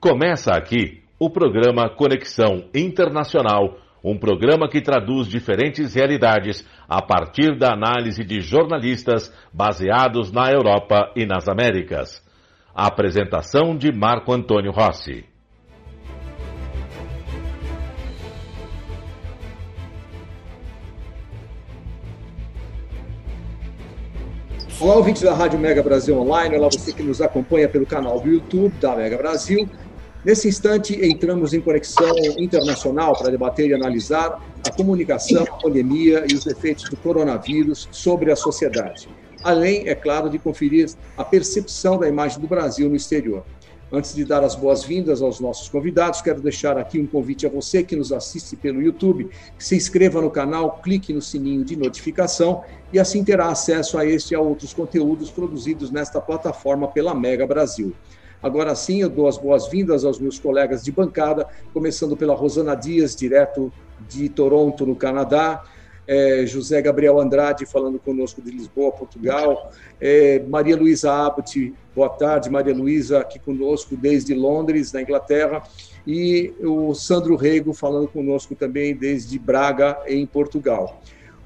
Começa aqui o programa Conexão Internacional, um programa que traduz diferentes realidades a partir da análise de jornalistas baseados na Europa e nas Américas. A apresentação de Marco Antônio Rossi. Olá, ouvintes da Rádio Mega Brasil Online, olá você que nos acompanha pelo canal do YouTube da Mega Brasil. Nesse instante, entramos em conexão internacional para debater e analisar a comunicação, a pandemia e os efeitos do coronavírus sobre a sociedade. Além, é claro, de conferir a percepção da imagem do Brasil no exterior. Antes de dar as boas-vindas aos nossos convidados, quero deixar aqui um convite a você que nos assiste pelo YouTube, que se inscreva no canal, clique no sininho de notificação e assim terá acesso a este e a outros conteúdos produzidos nesta plataforma pela Mega Brasil. Agora sim, eu dou as boas-vindas aos meus colegas de bancada, começando pela Rosana Dias, direto de Toronto, no Canadá, é, José Gabriel Andrade falando conosco de Lisboa, Portugal, é, Maria Luísa Abbott, boa tarde, Maria Luísa aqui conosco desde Londres, na Inglaterra, e o Sandro Rego falando conosco também desde Braga, em Portugal.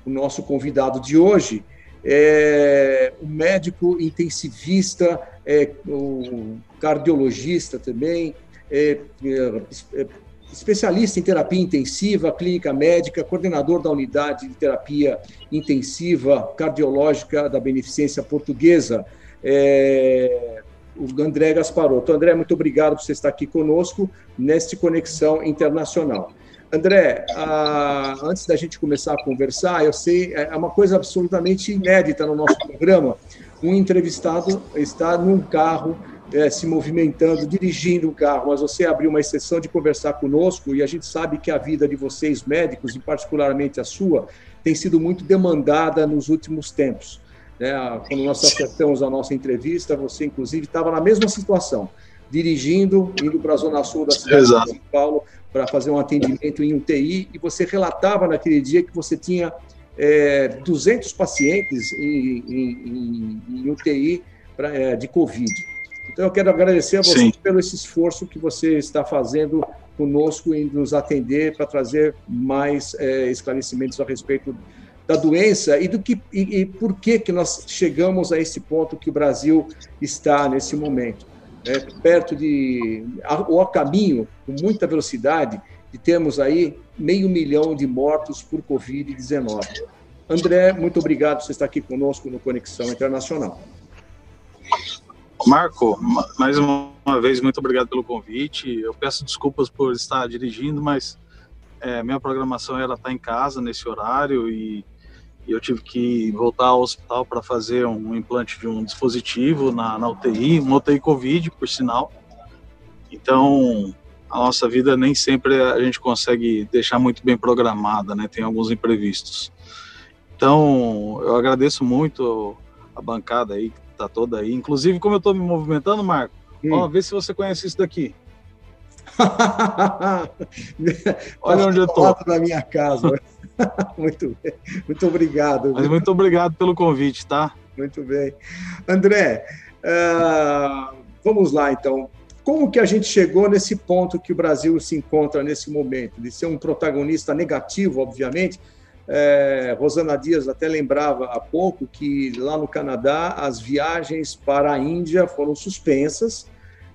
O nosso convidado de hoje é o médico intensivista, é, o cardiologista também, é, é, especialista em terapia intensiva, clínica médica, coordenador da unidade de terapia intensiva cardiológica da Beneficência Portuguesa, é, o André Gasparotto. André, muito obrigado por você estar aqui conosco neste Conexão Internacional. André, antes da gente começar a conversar, eu sei, é uma coisa absolutamente inédita no nosso programa. Um entrevistado está num carro é, se movimentando, dirigindo o carro, mas você abriu uma exceção de conversar conosco e a gente sabe que a vida de vocês, médicos, e particularmente a sua, tem sido muito demandada nos últimos tempos. Né? Quando nós acertamos a nossa entrevista, você, inclusive, estava na mesma situação, dirigindo, indo para a zona sul da cidade Exato. de São Paulo para fazer um atendimento em UTI, e você relatava naquele dia que você tinha é, 200 pacientes em, em, em UTI pra, é, de Covid. Então, eu quero agradecer a você Sim. pelo esse esforço que você está fazendo conosco em nos atender para trazer mais é, esclarecimentos a respeito da doença e do que e, e, por que que nós chegamos a esse ponto que o Brasil está nesse momento, é, perto de ou a caminho com muita velocidade de termos aí meio milhão de mortos por Covid-19. André, muito obrigado por você estar aqui conosco no Conexão Internacional. Marco, mais uma vez, muito obrigado pelo convite. Eu peço desculpas por estar dirigindo, mas é, minha programação era estar em casa nesse horário e, e eu tive que voltar ao hospital para fazer um implante de um dispositivo na, na UTI, uma UTI Covid, por sinal. Então, a nossa vida nem sempre a gente consegue deixar muito bem programada, né? Tem alguns imprevistos. Então, eu agradeço muito a bancada aí tá toda aí. Inclusive, como eu estou me movimentando, Marco, hum. ó, vê se você conhece isso daqui. Olha onde eu tô. da minha casa. muito bem. Muito obrigado. Mas muito obrigado pelo convite, tá? Muito bem. André, uh, vamos lá então. Como que a gente chegou nesse ponto que o Brasil se encontra nesse momento? De ser um protagonista negativo, obviamente, é, Rosana Dias até lembrava há pouco que lá no Canadá as viagens para a Índia foram suspensas.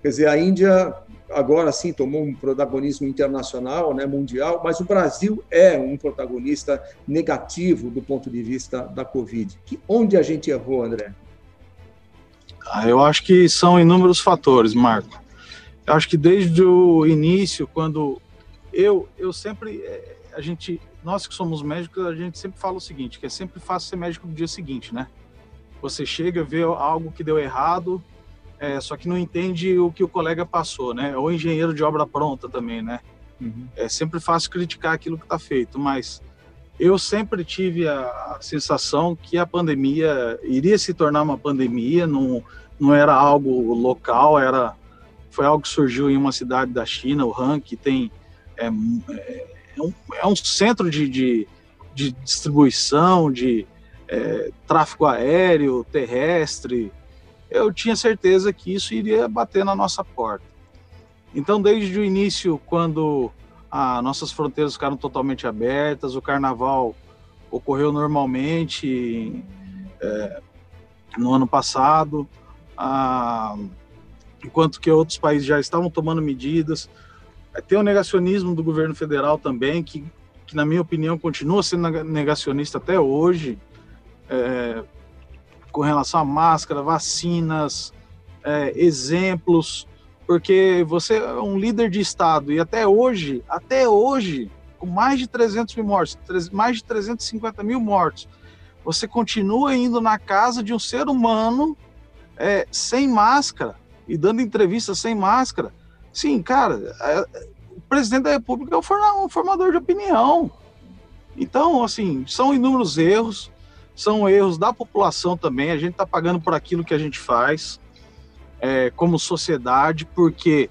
Quer dizer, a Índia agora sim tomou um protagonismo internacional, né, mundial, mas o Brasil é um protagonista negativo do ponto de vista da Covid. Que, onde a gente errou, André? Ah, eu acho que são inúmeros fatores, Marco. Eu acho que desde o início, quando eu, eu sempre, eh, a gente nós que somos médicos, a gente sempre fala o seguinte, que é sempre fácil ser médico no dia seguinte, né? Você chega, vê algo que deu errado, é, só que não entende o que o colega passou, né? Ou engenheiro de obra pronta também, né? Uhum. É sempre fácil criticar aquilo que está feito, mas eu sempre tive a sensação que a pandemia iria se tornar uma pandemia, não, não era algo local, era foi algo que surgiu em uma cidade da China, o Han, que tem é, é, é um, é um centro de, de, de distribuição, de é, tráfego aéreo, terrestre. Eu tinha certeza que isso iria bater na nossa porta. Então, desde o início, quando as nossas fronteiras ficaram totalmente abertas, o carnaval ocorreu normalmente é, no ano passado, ah, enquanto que outros países já estavam tomando medidas. Tem o negacionismo do governo federal também, que, que na minha opinião continua sendo negacionista até hoje, é, com relação a máscara, vacinas, é, exemplos, porque você é um líder de Estado e até hoje, até hoje, com mais de 300 mil mortos, mais de 350 mil mortos, você continua indo na casa de um ser humano é, sem máscara e dando entrevista sem máscara. Sim, cara, é, o presidente da República é um formador de opinião. Então, assim, são inúmeros erros, são erros da população também. A gente está pagando por aquilo que a gente faz é, como sociedade, porque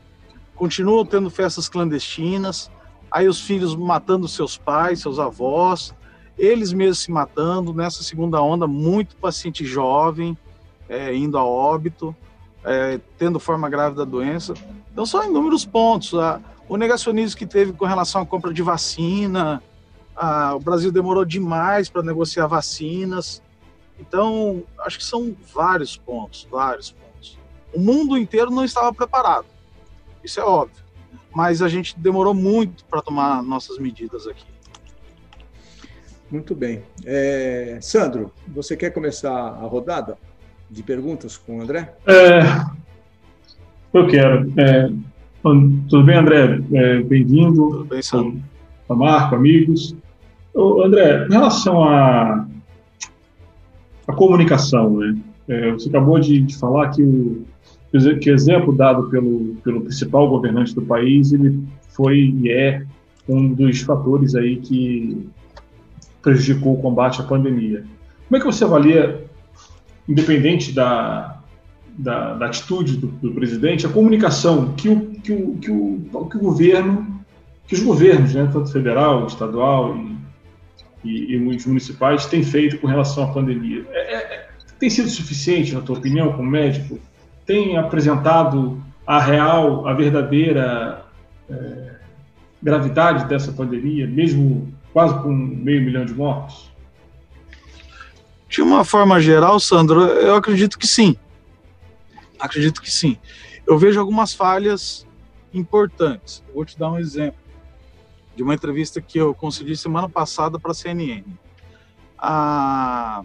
continuam tendo festas clandestinas, aí os filhos matando seus pais, seus avós, eles mesmos se matando. Nessa segunda onda, muito paciente jovem é, indo a óbito, é, tendo forma grave da doença. Então, são inúmeros pontos. A, o negacionismo que teve com relação à compra de vacina, a, o Brasil demorou demais para negociar vacinas. Então, acho que são vários pontos, vários pontos. O mundo inteiro não estava preparado, isso é óbvio, mas a gente demorou muito para tomar nossas medidas aqui. Muito bem. É, Sandro, você quer começar a rodada de perguntas com o André? É, eu quero. É, tudo bem, André? É, Bem-vindo. Tudo bem, Sandro. Marco, amigos. André, em relação à a, a, comunicação, né? É, você acabou de, de falar que o, que exemplo dado pelo, pelo principal governante do país ele foi e é um dos fatores aí que prejudicou o combate à pandemia. Como é que você avalia, independente da, da, da atitude do, do, presidente, a comunicação que o, que o, que o, que o governo, que os governos, né, tanto federal, estadual e, e, e municipais, têm feito com relação à pandemia? É, é, tem sido suficiente, na tua opinião, como médico? tem apresentado a real, a verdadeira é, gravidade dessa pandemia, mesmo quase com meio milhão de mortos? De uma forma geral, Sandro, eu acredito que sim. Acredito que sim. Eu vejo algumas falhas importantes. vou te dar um exemplo de uma entrevista que eu concedi semana passada para a CNN. Ah,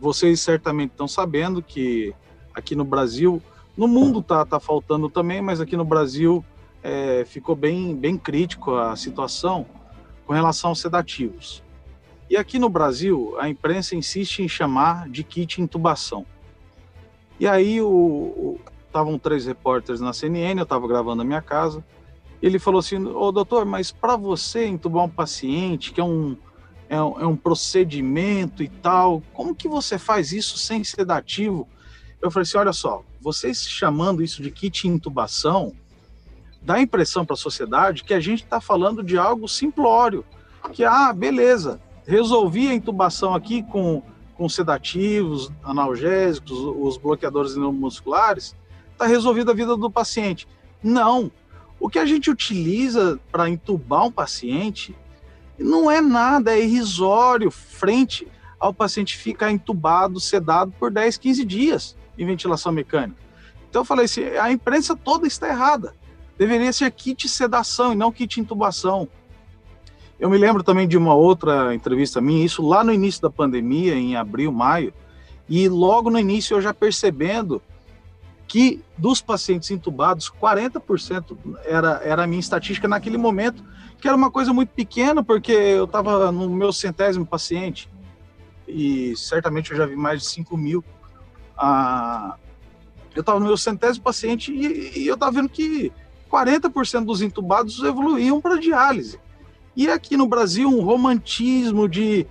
vocês certamente estão sabendo que aqui no Brasil. No mundo tá, tá faltando também, mas aqui no Brasil é, ficou bem, bem crítico a situação com relação aos sedativos. E aqui no Brasil, a imprensa insiste em chamar de kit intubação. E aí estavam três repórteres na CNN, eu estava gravando na minha casa. Ele falou assim: Ô doutor, mas para você intubar um paciente, que é um, é um, é um procedimento e tal, como que você faz isso sem sedativo? eu falei assim: olha só, vocês chamando isso de kit intubação, dá a impressão para a sociedade que a gente está falando de algo simplório. Que, ah, beleza, resolvi a intubação aqui com, com sedativos, analgésicos, os bloqueadores neuromusculares, está resolvida a vida do paciente. Não. O que a gente utiliza para intubar um paciente não é nada, é irrisório frente ao paciente ficar entubado, sedado por 10, 15 dias em ventilação mecânica. Então eu falei assim, a imprensa toda está errada. Deveria ser kit sedação e não kit intubação. Eu me lembro também de uma outra entrevista minha, isso lá no início da pandemia, em abril, maio, e logo no início eu já percebendo que dos pacientes intubados, 40% era, era a minha estatística naquele momento, que era uma coisa muito pequena, porque eu estava no meu centésimo paciente, e certamente eu já vi mais de 5 mil a, eu estava no meu centésimo paciente e, e eu estava vendo que 40% dos entubados evoluíam para diálise. E aqui no Brasil, um romantismo de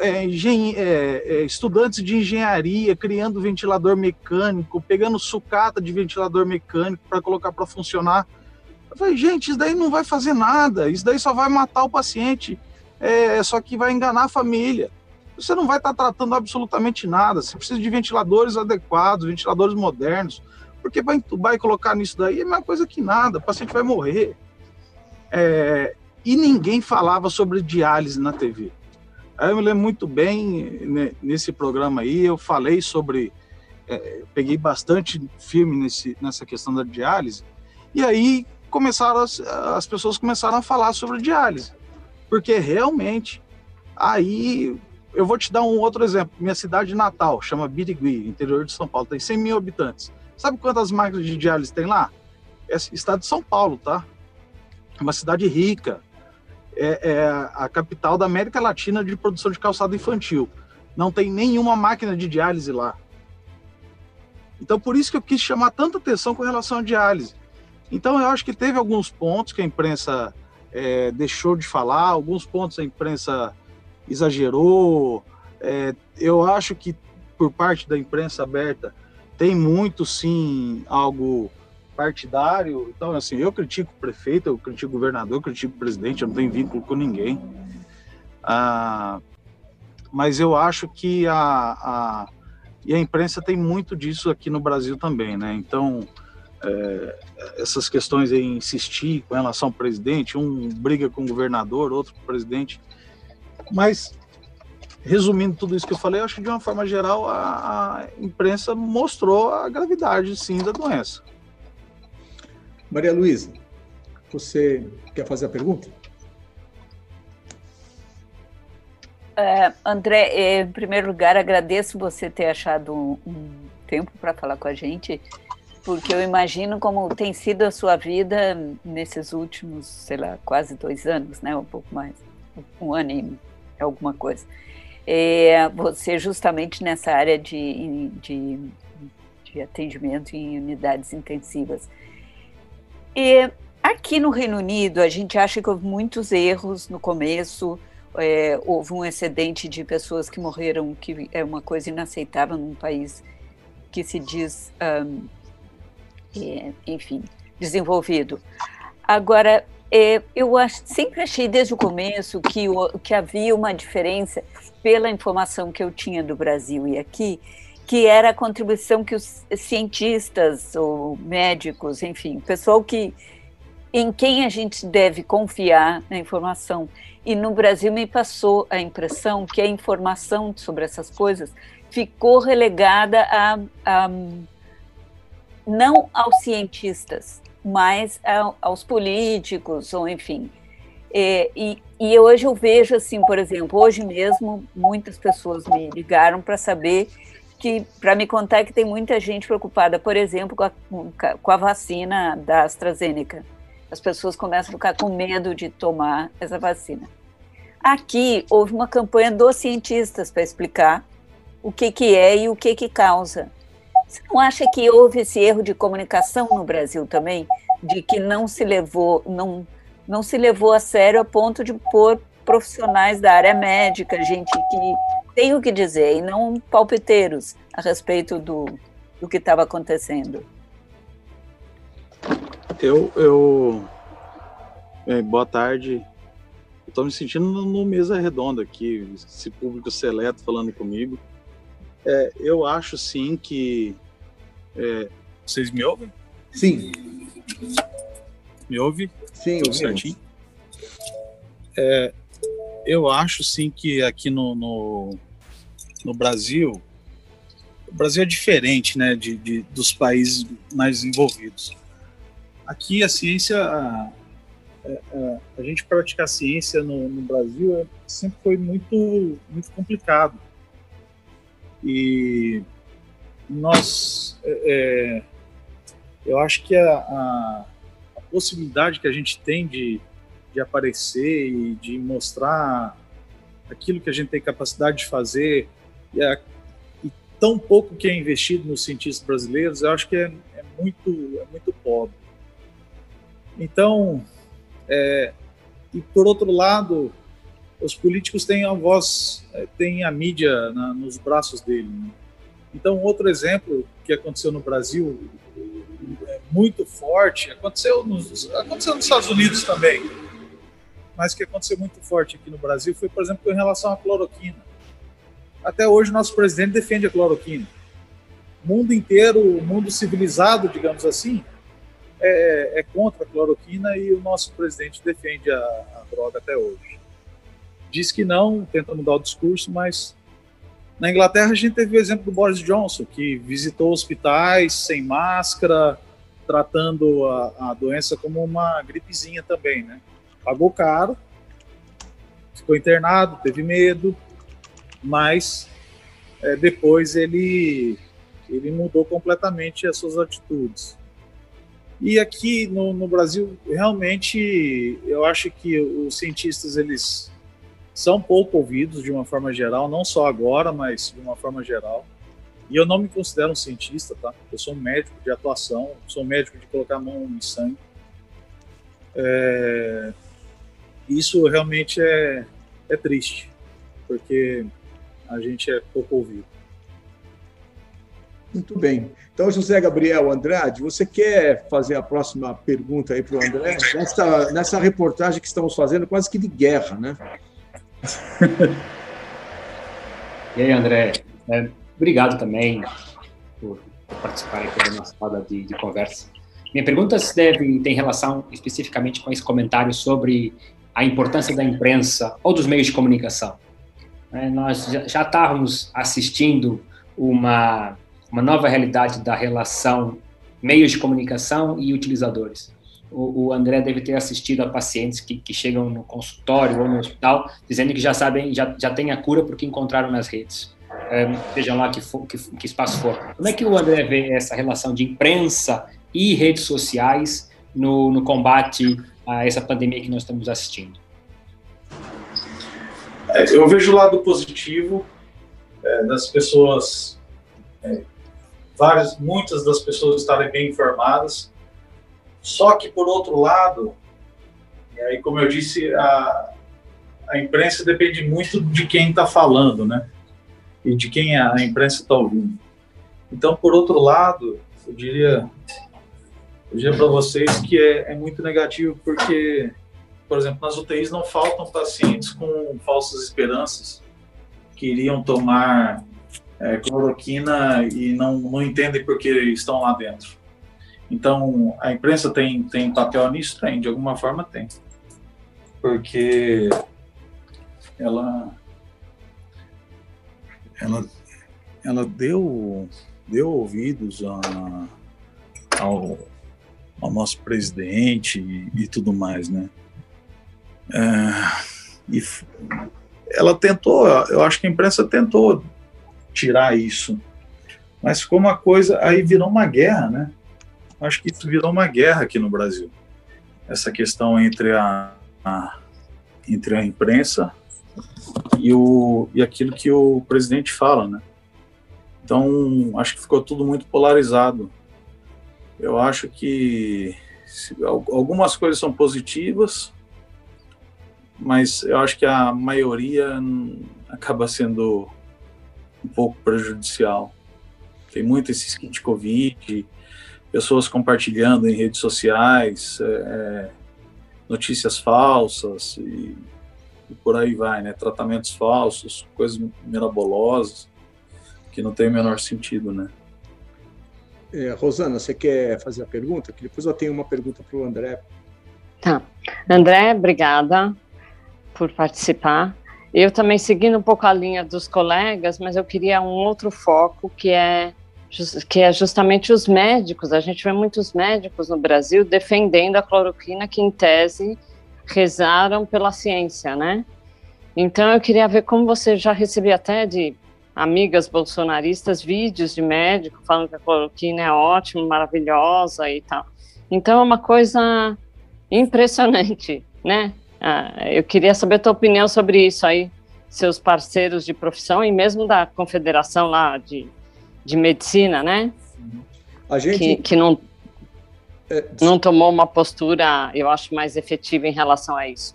é, é, é, estudantes de engenharia criando ventilador mecânico, pegando sucata de ventilador mecânico para colocar para funcionar. Eu falei, gente, isso daí não vai fazer nada, isso daí só vai matar o paciente, é, só que vai enganar a família você não vai estar tratando absolutamente nada. Você precisa de ventiladores adequados, ventiladores modernos, Porque vai entubar e colocar nisso daí é a mesma coisa que nada, o paciente vai morrer. É, e ninguém falava sobre diálise na TV. Aí eu me lembro muito bem, né, nesse programa aí, eu falei sobre. É, peguei bastante filme nesse, nessa questão da diálise, e aí começaram as, as pessoas começaram a falar sobre diálise, porque realmente aí eu vou te dar um outro exemplo. Minha cidade natal chama Birigui, interior de São Paulo, tem 100 mil habitantes. Sabe quantas máquinas de diálise tem lá? É estado de São Paulo, tá? É uma cidade rica. É, é, a capital da América Latina de produção de calçado infantil. Não tem nenhuma máquina de diálise lá. Então, por isso que eu quis chamar tanta atenção com relação à diálise. Então, eu acho que teve alguns pontos que a imprensa é, deixou de falar, alguns pontos a imprensa exagerou. É, eu acho que por parte da imprensa aberta tem muito sim algo partidário. Então, assim, eu critico o prefeito, eu critico o governador, eu critico o presidente, eu não tenho vínculo com ninguém. Ah, mas eu acho que a, a, e a imprensa tem muito disso aqui no Brasil também, né? Então, é, essas questões em insistir com relação ao presidente, um briga com o governador, outro com o presidente, mas, resumindo tudo isso que eu falei, eu acho que de uma forma geral a, a imprensa mostrou a gravidade, sim, da doença. Maria Luísa, você quer fazer a pergunta? É, André, em primeiro lugar, agradeço você ter achado um, um tempo para falar com a gente, porque eu imagino como tem sido a sua vida nesses últimos, sei lá, quase dois anos, né? Um pouco mais, um ano e alguma coisa. É, você justamente nessa área de, de, de atendimento em unidades intensivas. E aqui no Reino Unido, a gente acha que houve muitos erros no começo, é, houve um excedente de pessoas que morreram, que é uma coisa inaceitável num país que se diz, um, é, enfim, desenvolvido. Agora, é, eu acho, sempre achei desde o começo que, que havia uma diferença pela informação que eu tinha do Brasil e aqui, que era a contribuição que os cientistas ou médicos, enfim, pessoal que em quem a gente deve confiar na informação. E no Brasil me passou a impressão que a informação sobre essas coisas ficou relegada a, a não aos cientistas, mais a, aos políticos, ou enfim. É, e, e hoje eu vejo, assim, por exemplo, hoje mesmo, muitas pessoas me ligaram para saber que, para me contar que tem muita gente preocupada, por exemplo, com a, com a vacina da AstraZeneca. As pessoas começam a ficar com medo de tomar essa vacina. Aqui houve uma campanha dos cientistas para explicar o que, que é e o que, que causa. Você não acha que houve esse erro de comunicação no Brasil também, de que não se levou, não, não se levou a sério a ponto de pôr profissionais da área médica, gente que tem o que dizer e não palpiteiros a respeito do, do que estava acontecendo? Eu, eu é, boa tarde. Estou me sentindo no, no mesa redonda aqui, esse público seleto falando comigo. É, eu acho sim que. É, vocês me ouvem? Sim. Me ouve? Sim, Tudo certinho? É, eu acho sim que aqui no, no, no, Brasil. O Brasil é diferente né, de, de, dos países mais desenvolvidos. Aqui a ciência. A, a, a gente praticar ciência no, no Brasil é, sempre foi muito, muito complicado e nós, é, é, eu acho que a, a, a, possibilidade que a gente tem de, de aparecer e de mostrar aquilo que a gente tem capacidade de fazer a, e tão pouco que é investido nos cientistas brasileiros, eu acho que é, é muito, é muito pobre. Então, é, e por outro lado, os políticos têm a voz, eh, têm a mídia na, nos braços dele. Né? Então, outro exemplo que aconteceu no Brasil é muito forte, aconteceu nos, aconteceu nos Estados Unidos também, mas que aconteceu muito forte aqui no Brasil foi, por exemplo, em relação à cloroquina. Até hoje, nosso presidente defende a cloroquina. o mundo inteiro, o mundo civilizado, digamos assim, é, é, contra a cloroquina e o nosso presidente defende a, a, droga até hoje. Diz que não, tenta mudar o discurso, mas na Inglaterra a gente teve o exemplo do Boris Johnson, que visitou hospitais sem máscara, tratando a, a doença como uma gripezinha também, né? Pagou caro, ficou internado, teve medo, mas é, depois ele, ele mudou completamente as suas atitudes. E aqui no, no, Brasil, realmente, eu acho que os cientistas eles são pouco ouvidos de uma forma geral, não só agora, mas de uma forma geral. E eu não me considero um cientista, tá? Eu sou um médico de atuação, sou um médico de colocar a mão em sangue. É... Isso realmente é, é triste, porque a gente é pouco ouvido. Muito bem. Então, José Gabriel Andrade, você quer fazer a próxima pergunta aí para o André? Nessa, nessa reportagem que estamos fazendo, quase que de guerra, né? e aí, André? É, obrigado também por, participar aqui da nossa roda de, de conversa. Minha pergunta deve tem relação especificamente com esse comentário sobre a importância da imprensa ou dos meios de comunicação. É, nós já, estávamos assistindo uma uma nova realidade da relação meios de comunicação e utilizadores. O, o André deve ter assistido a pacientes que, que, chegam no consultório ou no hospital dizendo que já sabem, já, já têm a cura porque encontraram nas redes. É, lá que, for, que, que espaço for. Como é que o André vê essa relação de imprensa e redes sociais no, no combate a essa pandemia que nós estamos assistindo? É, eu vejo o lado positivo é, das pessoas é, várias, muitas das pessoas estarem bem informadas. Só que, por outro lado, e aí, como eu disse, a, a imprensa depende muito de quem está falando, né? E de quem a imprensa está ouvindo. Então, por outro lado, eu diria, diria para vocês que é, é muito negativo, porque, por exemplo, nas UTIs não faltam pacientes com falsas esperanças que iriam tomar é, cloroquina e não, não entendem por que estão lá dentro. Então, a imprensa tem, tem papel nisso? Tem, de alguma forma tem. Porque ela, ela, ela deu, deu ouvidos a, ao, ao nosso presidente e, e tudo mais, né? É, e ela tentou, eu acho que a imprensa tentou tirar isso. Mas ficou uma coisa, aí virou uma guerra, né? Acho que isso virou uma guerra aqui no Brasil. Essa questão entre a, a entre a imprensa e, o, e aquilo que o presidente fala, né? Então, acho que ficou tudo muito polarizado. Eu acho que se, algumas coisas são positivas, mas eu acho que a maioria acaba sendo um pouco prejudicial. Tem muito esse kit Covid, pessoas compartilhando em redes sociais, é, é, notícias falsas e, e, por aí vai, né? Tratamentos falsos, coisas mirabolosas que não tem o menor sentido, né? É, Rosana, você quer fazer a pergunta? Que depois eu tenho uma pergunta para o André. Tá. André, obrigada por participar. Eu também seguindo um pouco a linha dos colegas, mas eu queria um outro foco que é que é justamente os médicos. A gente vê muitos médicos no Brasil defendendo a cloroquina que em tese rezaram pela ciência, né? Então eu queria ver como você já recebeu até de amigas bolsonaristas vídeos de médico falando que a cloroquina é ótima, maravilhosa e tal. Então é uma coisa impressionante, né? Ah, eu queria saber a tua opinião sobre isso aí, seus parceiros de profissão e mesmo da confederação lá de, de medicina, né? A gente... Que, que não, é, não tomou uma postura, eu acho, mais efetiva em relação a isso.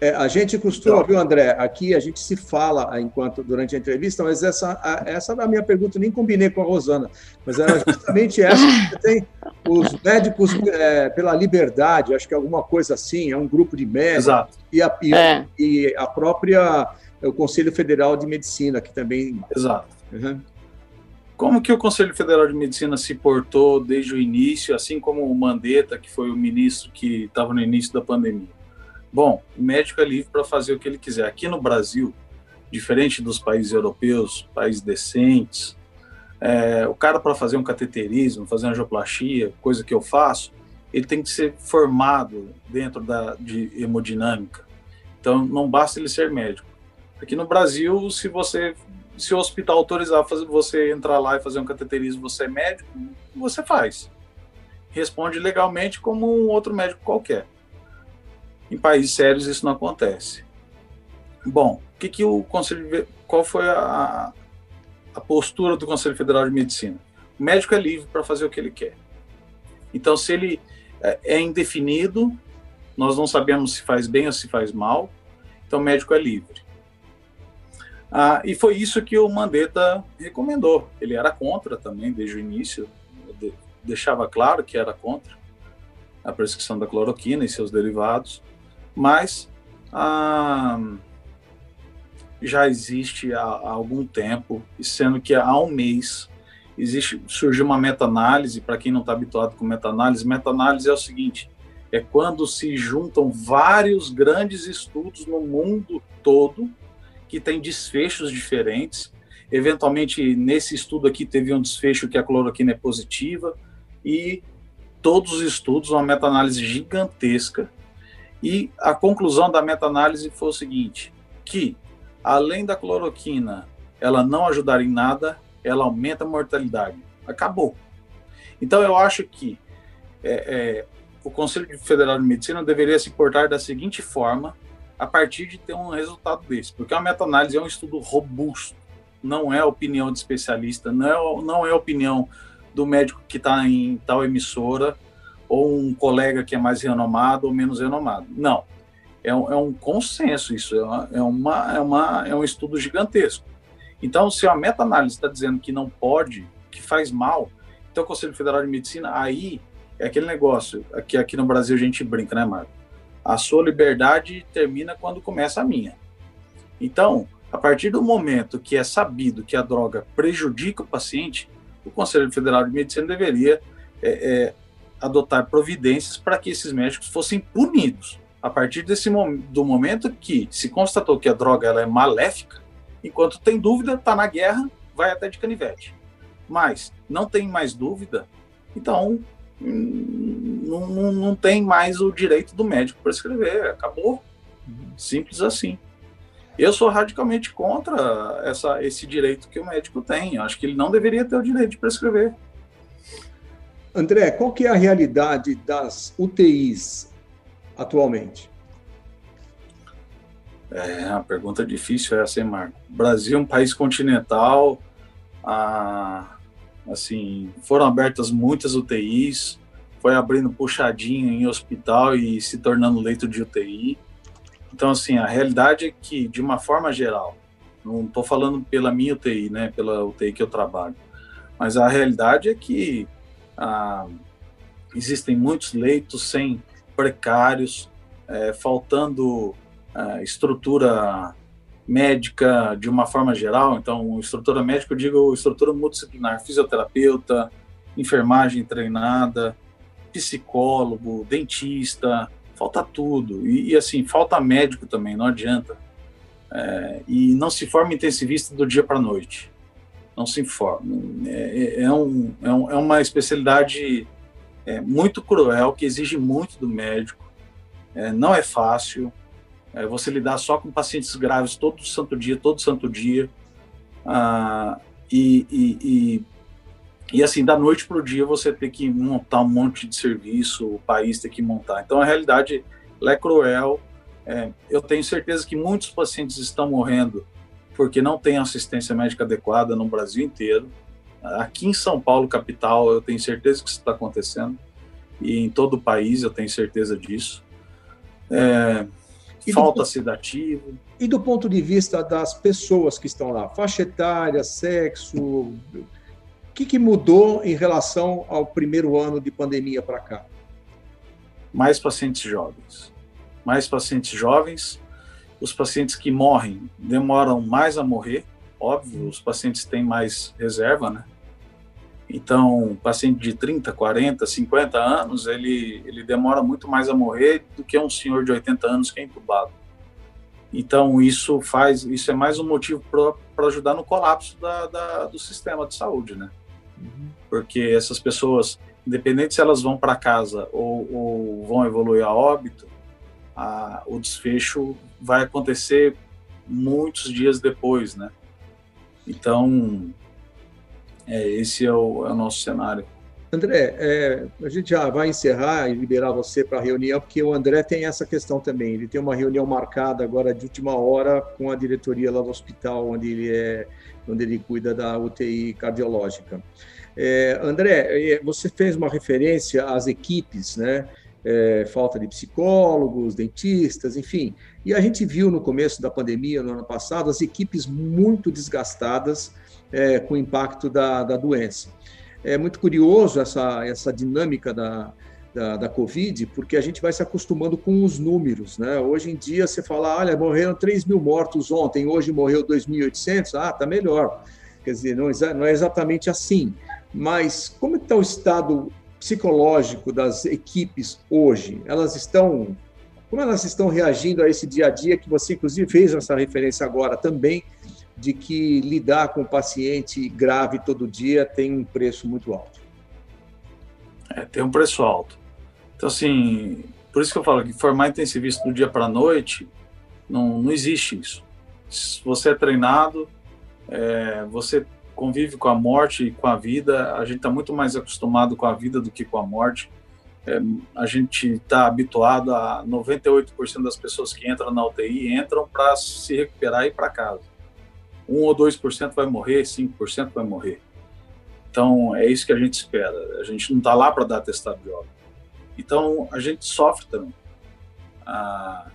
É, a gente costuma, viu, André? Aqui a gente se fala enquanto durante a entrevista, mas essa, a, essa era a minha pergunta, nem combinei com a Rosana, mas era justamente essa que tem os médicos é, pela liberdade, acho que é alguma coisa assim, é um grupo de médicos. Exato. E a, e, é. e a própria, o Conselho Federal de Medicina, que também. Exato. Uhum. como que o Conselho Federal de Medicina se portou desde o início, assim como o Mandetta, que foi o ministro que estava no início da pandemia? Bom, o médico é livre para fazer o que ele quiser. Aqui no Brasil, diferente dos países europeus, países decentes, é, o cara para fazer um cateterismo, fazer angioplastia, coisa que eu faço, ele tem que ser formado dentro da, de hemodinâmica. Então, não basta ele ser médico. Aqui no Brasil, se você, se o hospital autorizar fazer, você entrar lá e fazer um cateterismo, você é médico, você faz. Responde legalmente como um outro médico qualquer. Em países sérios isso não acontece. Bom, o que, que o Conselho, qual foi a, a postura do Conselho Federal de Medicina? O médico é livre para fazer o que ele quer. Então, se ele é, é indefinido, nós não sabemos se faz bem ou se faz mal, então o médico é livre. Ah, e foi isso que o Mandetta recomendou. Ele era contra também, desde o início, deixava claro que era contra a prescrição da cloroquina e seus derivados, mas ah, já existe há, há, algum tempo, sendo que há um mês existe, surgiu uma meta-análise, para quem não está habituado com meta-análise, meta-análise é o seguinte, é quando se juntam vários grandes estudos no mundo todo, que têm desfechos diferentes, eventualmente nesse estudo aqui teve um desfecho que a cloroquina é positiva, e todos os estudos, uma meta-análise gigantesca, e a conclusão da meta-análise foi o seguinte, que além da cloroquina ela não ajudar em nada, ela aumenta a mortalidade. Acabou. Então eu acho que é, é, o Conselho Federal de Medicina deveria se portar da seguinte forma a partir de ter um resultado desse, porque a meta-análise é um estudo robusto, não é opinião de especialista, não é, não é opinião do médico que está em tal emissora ou um colega que é mais renomado ou menos renomado. Não, é um, é um consenso isso, é, uma, é, uma, é, uma, é um estudo gigantesco. Então, se a meta-análise está dizendo que não pode, que faz mal, então o Conselho Federal de Medicina, aí é aquele negócio, que aqui no Brasil a gente brinca, né, Marco? A sua liberdade termina quando começa a minha. Então, a partir do momento que é sabido que a droga prejudica o paciente, o Conselho Federal de Medicina deveria é, é, adotar providências para que esses médicos fossem punidos. A partir desse do momento que se constatou que a droga ela é maléfica, Enquanto tem dúvida, está na guerra, vai até de canivete. Mas não tem mais dúvida, então hum, não, não, não tem mais o direito do médico para escrever. Acabou. Simples assim. Eu sou radicalmente contra essa, esse direito que o médico tem. Eu acho que ele não deveria ter o direito de prescrever. André, qual que é a realidade das UTIs atualmente? É uma pergunta difícil essa, hein, Marco? O Brasil é um país continental, ah, assim, foram abertas muitas UTIs, foi abrindo puxadinho em hospital e se tornando leito de UTI. Então, assim, a realidade é que, de uma forma geral, não estou falando pela minha UTI, né, pela UTI que eu trabalho, mas a realidade é que ah, existem muitos leitos sem precários, é, faltando estrutura médica de uma forma geral, então estrutura médica eu digo estrutura multidisciplinar, fisioterapeuta, enfermagem treinada, psicólogo, dentista, falta tudo. E, e assim falta médico também, não adianta. É, e não se forma intensivista do dia para noite, não se forma, é, é, é, um, é, um, é uma especialidade é, muito cruel que exige muito do médico, é, não é fácil é, você lidar só com pacientes graves todo santo dia, todo santo dia. Ah, e, e, e, e, assim, da noite para o dia você tem que montar um monte de serviço, o país tem que montar. Então a realidade é cruel. É, eu tenho certeza que muitos pacientes estão morrendo porque não tem assistência médica adequada no Brasil inteiro. Aqui em São Paulo, capital, eu tenho certeza que isso está acontecendo. E em todo o país, eu tenho certeza disso. É, falta do, sedativo. E do ponto de vista das pessoas que estão lá, faixa etária, sexo, o que, que mudou em relação ao primeiro ano de pandemia para cá? Mais pacientes jovens. Mais pacientes jovens. Os pacientes que morrem demoram mais a morrer. Óbvio, os pacientes têm mais reserva, né? Então, paciente de 30, 40, 50 anos, ele, ele demora muito mais a morrer do que um senhor de 80 anos que é entubado. Então, isso faz, isso é mais um motivo para ajudar no colapso da, da, do sistema de saúde, né? Uhum. Porque essas pessoas, independente se elas vão para casa ou, ou, vão evoluir a óbito, a, o desfecho vai acontecer muitos dias depois, né? Então, é, esse é o, é o nosso cenário. André, é, a gente já vai encerrar e liberar você para a reunião, porque o André tem essa questão também. Ele tem uma reunião marcada agora de última hora com a diretoria lá do hospital, onde ele, é, onde ele cuida da UTI cardiológica. É, André, é, você fez uma referência às equipes, né? É, falta de psicólogos, dentistas, enfim. E a gente viu no começo da pandemia, no ano passado, as equipes muito desgastadas é, com o impacto da, da doença. É muito curioso essa, essa dinâmica da, da, da, Covid, porque a gente vai se acostumando com os números. Né? Hoje em dia, você fala, olha, morreram 3 mil mortos ontem, hoje morreu 2.800, ah, tá melhor. Quer dizer, não, não é exatamente assim. Mas como está o estado psicológico das equipes hoje? Elas estão como elas estão reagindo a esse dia a dia que você inclusive fez essa referência agora também de que lidar com paciente grave todo dia tem um preço muito alto. É, tem um preço alto. Então, assim, por isso que eu falo que formar intensivista do dia para a noite, não, não existe isso. Se você é treinado, é, você convive com a morte e com a vida, a gente está muito mais acostumado com a vida do que com a morte. É, a gente está habituado a 98% das pessoas que entram na UTI entram para se recuperar e ir para casa. 1 ou 2% vai morrer, 5% vai morrer. Então, é isso que a gente espera. A gente não está lá para dar testado de óbito. Então, a gente sofre também. Ah,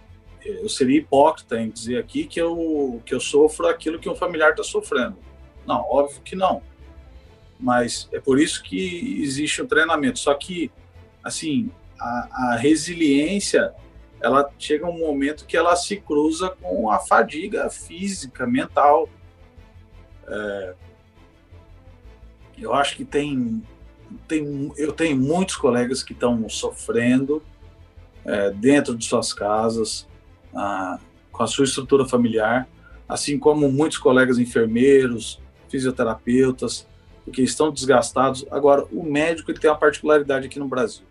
eu seria hipócrita em dizer aqui que eu, que eu sofro aquilo que um familiar está sofrendo. Não, óbvio que não. Mas é por isso que existe o treinamento. Só que, assim, a, a resiliência, ela chega um momento que ela se cruza com a fadiga física, mental. É, eu acho que tem, tem, eu tenho muitos colegas que estão sofrendo é, dentro de suas casas, ah, com a sua estrutura familiar, assim como muitos colegas enfermeiros, fisioterapeutas, porque estão desgastados. Agora, o médico ele tem uma particularidade aqui no Brasil.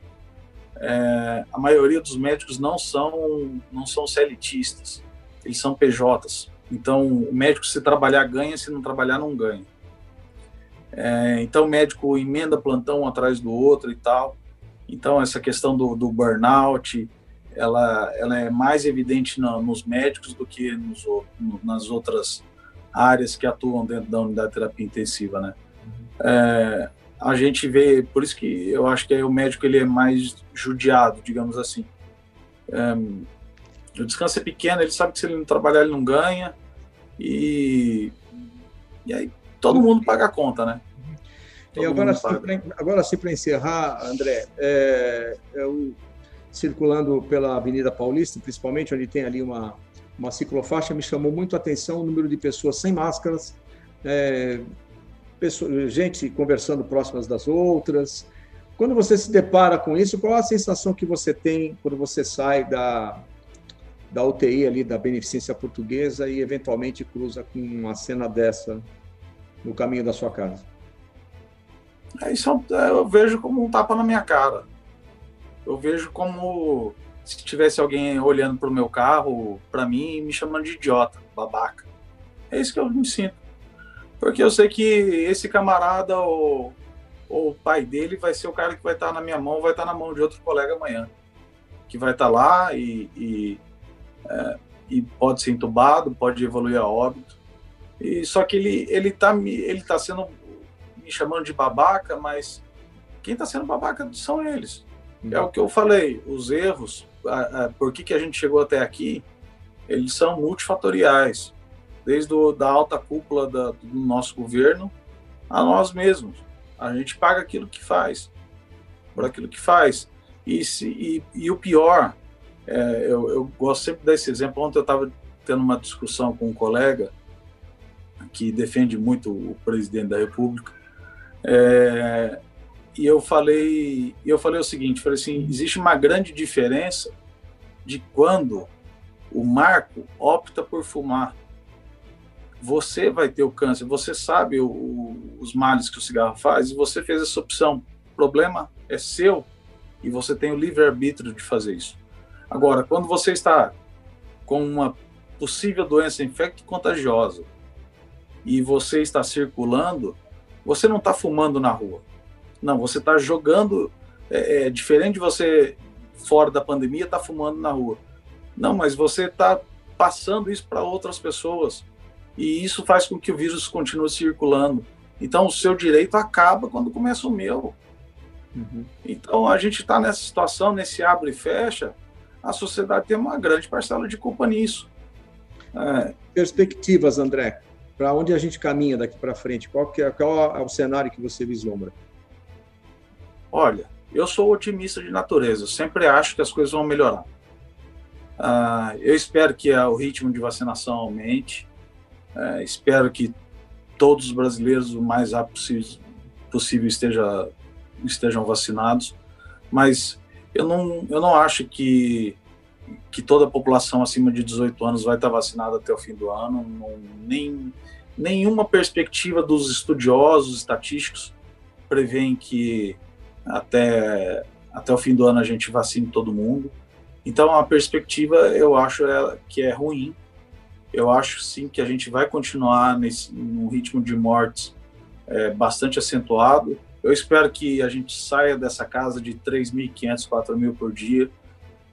É, a maioria dos médicos não são não são CLTistas, eles são PJs. Então, o médico, se trabalhar, ganha, se não trabalhar, não ganha. É, então, o médico emenda plantão um atrás do outro e tal. Então, essa questão do, do burnout, ela, ela é mais evidente no, nos médicos do que nos, no, nas outras áreas que atuam dentro da unidade de terapia intensiva, né? É, a gente vê, por isso que eu acho que o médico ele é mais judiado, digamos assim. É, o descanso é pequeno, ele sabe que se ele não trabalhar ele não ganha, e, e aí todo mundo paga a conta, né? Todo e agora, sim, pra, agora sim, para encerrar, André, é, eu, circulando pela Avenida Paulista, principalmente, onde tem ali uma, uma ciclofaixa, me chamou muito a atenção o número de pessoas sem máscaras, é, pessoa, gente conversando próximas das outras. Quando você se depara com isso, qual a sensação que você tem quando você sai da, da UTI ali da Beneficência Portuguesa e eventualmente cruza com uma cena dessa no caminho da sua casa? É, isso é eu vejo como um tapa na minha cara. Eu vejo como se tivesse alguém olhando para o meu carro, para mim, me chamando de idiota, babaca. É isso que eu me sinto. Porque eu sei que esse camarada ou, ou o pai dele vai ser o cara que vai estar na minha mão, vai estar na mão de outro colega amanhã. Que vai estar lá e, e é, e pode ser entubado, pode evoluir a óbito. E só que ele ele tá ele tá sendo me chamando de babaca, mas quem está sendo babaca são eles. É o que eu falei, os erros, a, a, por que, que a gente chegou até aqui, eles são multifatoriais, desde o, da alta cúpula da, do nosso governo a nós mesmos. A gente paga aquilo que faz, por aquilo que faz. E, se, e, e o pior é, eu, eu, gosto sempre desse exemplo. Ontem eu estava tendo uma discussão com um colega que defende muito o presidente da República É, e eu falei, eu falei o seguinte, falei assim, existe uma grande diferença de quando o Marco opta por fumar. Você vai ter o câncer, você sabe o, o, os males que o cigarro faz e você fez essa opção. O problema é seu e você tem o livre-arbítrio de fazer isso. Agora, quando você está com uma possível doença infecto-contagiosa e você está circulando, você não está fumando na rua. Não, você está jogando. É, é, diferente de você fora da pandemia estar tá fumando na rua. Não, mas você está passando isso para outras pessoas e isso faz com que o vírus continue circulando. Então, o seu direito acaba quando começa o meu. Uhum. Então, a gente está nessa situação, nesse abre e fecha, a sociedade tem uma grande parcela de culpa nisso. É. Perspectivas, André, para onde a gente caminha daqui para frente? Qual, que é, qual é o cenário que você vislumbra? Olha, eu sou otimista de natureza, sempre acho que as coisas vão melhorar. Uh, eu espero que o ritmo de vacinação aumente, uh, espero que todos os brasileiros, o mais rápido possível, possível esteja, estejam vacinados, mas eu não, eu não acho que, que toda a população acima de 18 anos vai estar vacinada até o fim do ano, não, nem nenhuma perspectiva dos estudiosos estatísticos prevêem que até, até o fim do ano a gente vacine todo mundo. Então a perspectiva eu acho é, que é ruim. Eu acho sim que a gente vai continuar nesse num ritmo de mortes é, bastante acentuado. Eu espero que a gente saia dessa casa de 3.500, 4.000 por dia.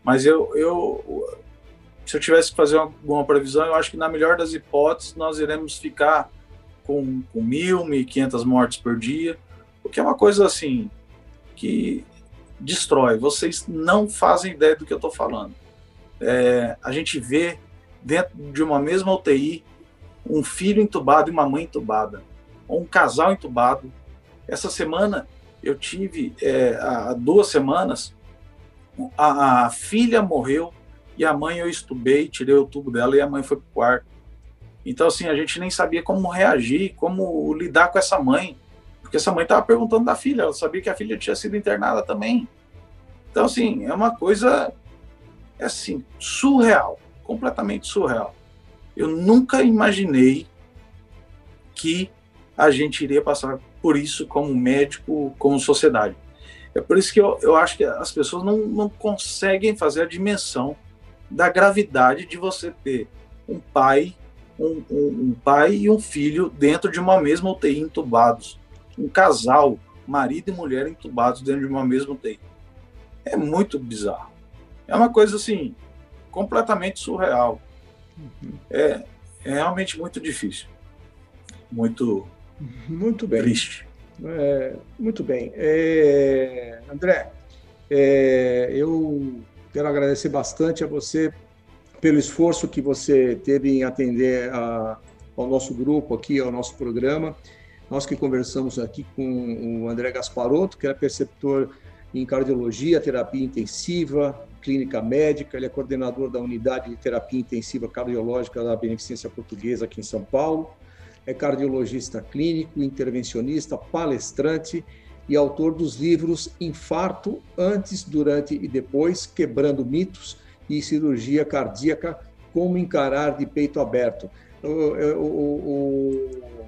Mas eu, eu, se eu tivesse que fazer alguma previsão, eu acho que na melhor das hipóteses nós iremos ficar com, com 1.000, 1.500 mortes por dia, o que é uma coisa assim que destrói. Vocês não fazem ideia do que eu estou falando. É, a gente vê dentro de uma mesma UTI um filho entubado e uma mãe entubada, ou um casal entubado, essa semana eu tive, é, há duas semanas, a, a, filha morreu e a mãe eu estubei, tirei o tubo dela e a mãe foi pro quarto. Então, assim, a gente nem sabia como reagir, como lidar com essa mãe, porque essa mãe estava perguntando da filha, ela sabia que a filha tinha sido internada também. Então, assim, é uma coisa, é assim, surreal, completamente surreal. Eu nunca imaginei que a gente iria passar por isso como médico, como sociedade. É por isso que eu, eu acho que as pessoas não, não conseguem fazer a dimensão da gravidade de você ter um pai, um, um, um pai e um filho dentro de uma mesma UTI entubados. Um casal, marido e mulher entubados dentro de uma mesma UTI. É muito bizarro. É uma coisa assim, completamente surreal. Uhum. É, é realmente muito difícil. Muito, muito bem. triste. É, muito bem. É, André, é, eu quero agradecer bastante a você pelo esforço que você teve em atender a, ao nosso grupo aqui, ao nosso programa. Nós que conversamos aqui com o André Gasparotto, que é preceptor em cardiologia, terapia intensiva, clínica médica, ele é coordenador da unidade de terapia intensiva cardiológica da Beneficência Portuguesa aqui em São Paulo é cardiologista clínico, intervencionista, palestrante e autor dos livros Infarto, Antes, Durante e Depois, Quebrando Mitos e Cirurgia Cardíaca, Como Encarar de Peito Aberto. O, o, o,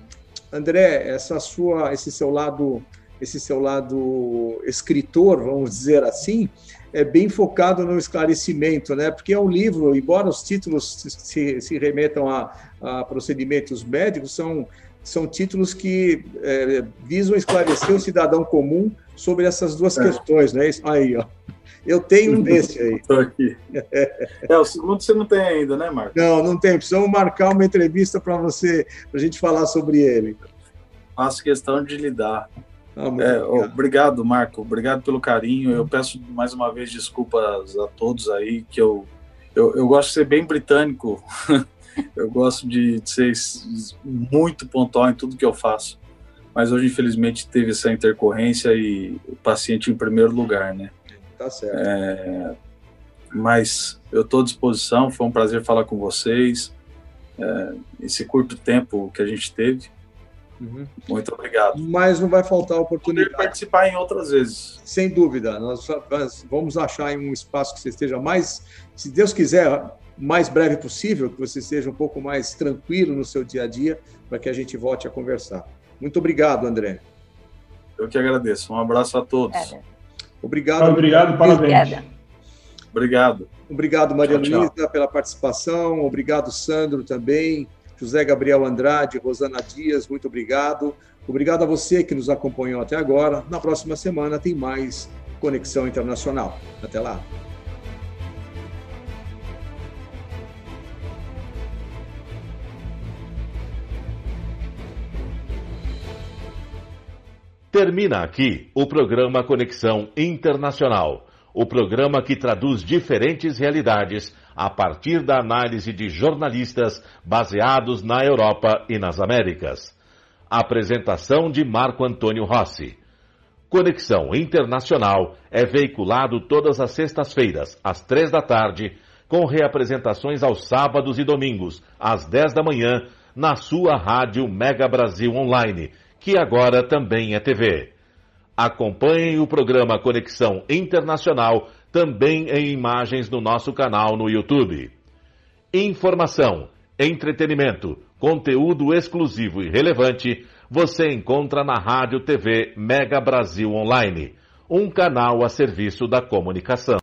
André, essa sua, esse seu lado, esse seu lado escritor, vamos dizer assim, é bem focado no esclarecimento, né? Porque é um livro, embora os títulos se, se remetam a, a procedimentos médicos, são, são títulos que é, visam esclarecer o cidadão comum sobre essas duas é. questões, né? Aí, ó. Eu tenho um desse aí. Estou aqui. É, o segundo você não tem ainda, né, Marco? Não, não tem. Precisamos marcar uma entrevista para você, para a gente falar sobre ele. Faço questão de lhe dar. Ah, é, obrigado, Marco. Obrigado pelo carinho. Eu peço mais uma vez desculpas a todos aí, que eu, eu, eu gosto de ser bem britânico. eu gosto de, de ser muito pontual em tudo que eu faço. Mas hoje, infelizmente, teve essa intercorrência e o paciente em primeiro lugar, né? Tá certo. É, mas eu estou à disposição. Foi um prazer falar com vocês. É, esse curto tempo que a gente teve Uhum. Muito obrigado. Mas não vai faltar oportunidade. Poder participar em outras vezes. Sem dúvida. Nós vamos achar em um espaço que você esteja mais, se Deus quiser, mais breve possível, que você esteja um pouco mais tranquilo no seu dia a dia, para que a gente volte a conversar. Muito obrigado, André. Eu que agradeço. Um abraço a todos. Obrigado. Obrigado, parabéns. Obrigado. Obrigado, Maria tchau, Luísa, tchau. pela participação. Obrigado, Sandro, também. José Gabriel Andrade, Rosana Dias, muito obrigado. Obrigado a você que nos acompanhou até agora. Na próxima semana tem mais Conexão Internacional. Até lá. Termina aqui o programa Conexão Internacional, o programa que traduz diferentes realidades a partir da análise de jornalistas baseados na Europa e nas Américas. Apresentação de Marco Antônio Rossi. Conexão Internacional é veiculado todas as sextas-feiras, às três da tarde, com reapresentações aos sábados e domingos, às dez da manhã, na sua rádio Mega Brasil Online que agora também é TV. Acompanhem o programa Conexão Internacional também em imagens no nosso canal no YouTube. Informação, entretenimento, conteúdo exclusivo e relevante você encontra na Rádio TV Mega Brasil Online, um canal a serviço da comunicação.